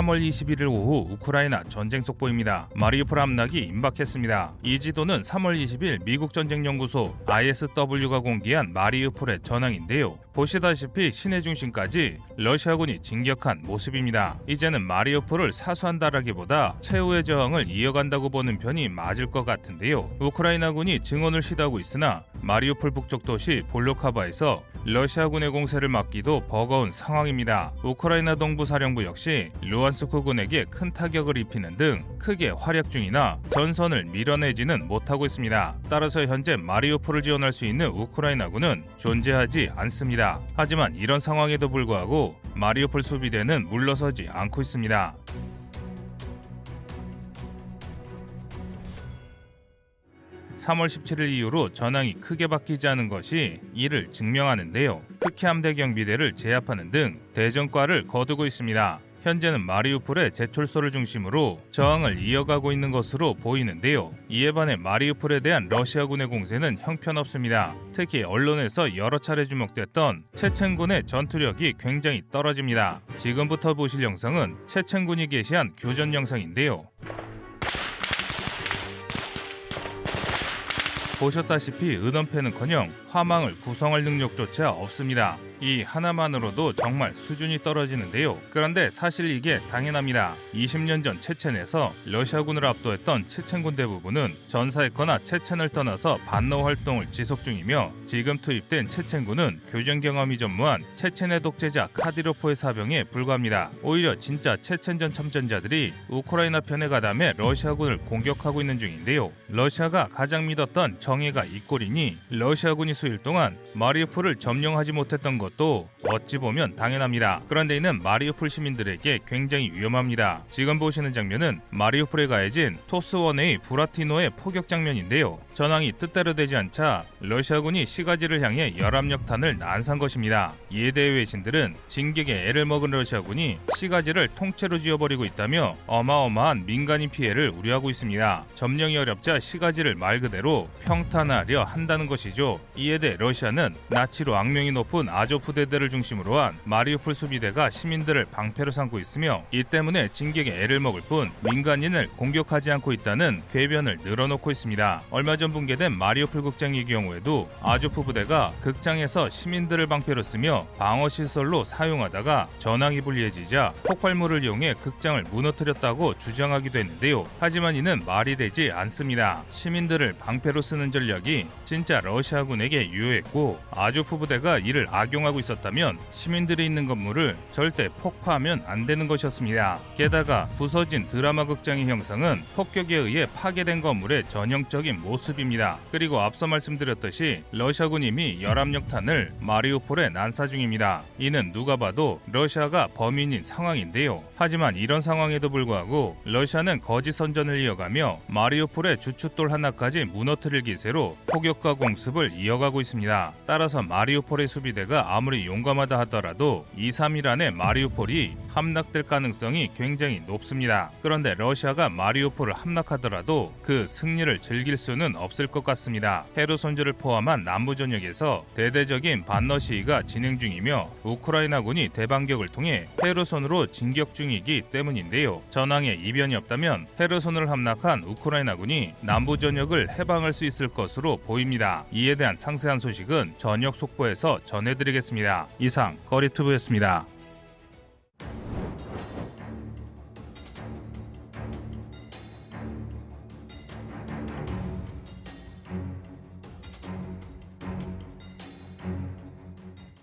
3월 21일 오후 우크라이나 전쟁 속보입니다. 마리우폴 함락이 임박했습니다. 이 지도는 3월 20일 미국 전쟁연구소 ISW가 공개한 마리우폴의 전황인데요. 보시다시피 시내 중심까지 러시아군이 진격한 모습입니다. 이제는 마리우폴을 사수한다라기보다 최후의 저항을 이어간다고 보는 편이 맞을 것 같은데요. 우크라이나군이 증원을 시도하고 있으나 마리우폴 북쪽 도시 볼로카바에서 러시아군의 공세를 막기도 버거운 상황입니다. 우크라이나 동부 사령부 역시 루안스크 군에게 큰 타격을 입히는 등 크게 활약 중이나 전선을 밀어내지는 못하고 있습니다. 따라서 현재 마리우폴을 지원할 수 있는 우크라이나군은 존재하지 않습니다. 하지만 이런 상황에도 불구하고 마리우폴 수비대는 물러서지 않고 있습니다. 3월 17일 이후로 전황이 크게 바뀌지 않은 것이 이를 증명하는데요. 흑해 함대 경 비대를 제압하는 등 대전과를 거두고 있습니다. 현재는 마리우폴의 제철소를 중심으로 저항을 이어가고 있는 것으로 보이는데요. 이에 반해 마리우폴에 대한 러시아군의 공세는 형편없습니다. 특히 언론에서 여러 차례 주목됐던 체첸군의 전투력이 굉장히 떨어집니다. 지금부터 보실 영상은 체첸군이 게시한 교전 영상인데요. 보셨다시피 은원패는커녕 화망을 구성할 능력조차 없습니다. 이 하나만으로도 정말 수준이 떨어지는데요. 그런데 사실 이게 당연합니다. 20년 전 체첸에서 러시아군을 압도했던 체첸군 대부분은 전사했거나 체첸을 떠나서 반노 활동을 지속 중이며 지금 투입된 체첸군은 교전 경험이 전무한 체첸의 독재자 카디로포의 사병에 불과합니다. 오히려 진짜 체첸전 참전자들이 우크라이나 편에 가담해 러시아군을 공격하고 있는 중인데요. 러시아가 가장 믿었던 정예가 이 꼴이니 러시아군이 수일 동안 마리우폴을 점령하지 못했던 것 것도 어찌 보면 당연합니다. 그런데 이는 마리우폴 시민들에게 굉장히 위험합니다. 지금 보시는 장면은 마리우폴에 가해진 토스원의 부라티노의 포격 장면인데요. 전황이 뜻대로 되지 않자 러시아군이 시가지를 향해 열압력탄을 난산 것입니다. 이에 대해 외신들은 진격에 애를 먹은 러시아군이 시가지를 통째로 지어버리고 있다며 어마어마한 민간인 피해를 우려하고 있습니다. 점령이 어렵자 시가지를 말 그대로 평탄하려 한다는 것이죠. 이에 대해 러시아는 나치로 악명이 높은 아조 부대들을 중심으로 한 마리우폴 수비대가 시민들을 방패로 삼고 있으며 이 때문에 진격에 애를 먹을 뿐 민간인을 공격하지 않고 있다는 궤변을 늘어놓고 있습니다. 얼마 전 붕괴된 마리우폴 극장의 경우에도 아주프 부대가 극장에서 시민들을 방패로 쓰며 방어 시설로 사용하다가 전황이 불리해지자 폭발물을 이용해 극장을 무너뜨렸다고 주장하기도 했는데요. 하지만 이는 말이 되지 않습니다. 시민들을 방패로 쓰는 전략이 진짜 러시아군에게 유효했고 아주프 부대가 이를 악용하고 운하고 있었다면 시민들이 있는 건물을 절대 폭파하면 안 되는 것이었습니다. 게다가 부서진 드라마 극장의 형상은 폭격에 의해 파괴된 건물의 전형적인 모습입니다. 그리고 앞서 말씀드렸듯이 러시아군 이미 열압력탄을 마리우폴에 난사 중입니다. 이는 누가 봐도 러시아가 범인인 상황인데요. 하지만 이런 상황에도 불구하고 러시아는 거짓 선전을 이어가며 마리우폴의 주춧돌 하나까지 무너뜨릴 기세로 폭격과 공습을 이어가고 있습니다. 따라서 마리우폴의 수비대가 아무 리 용감하다 하더라도 2, 3일 안에 마리우폴이 함락될 가능성이 굉장히 높습니다. 그런데 러시아가 마리우폴을 함락하더라도 그 승리를 즐길 수는 없을 것 같습니다. 헤르손주를 포함한 남부 전역에서 대대적인 반러 시위가 진행 중이며 우크라이나군이 대반격을 통해 헤르손으로 진격 중이기 때문인데요. 전황에 이변이 없다면 헤르손을 함락한 우크라이나군이 남부 전역을 해방할 수 있을 것으로 보입니다. 이에 대한 상세한 소식은 전역 속보에서 전해 드리겠습니다. 이상 거리투브였습니다.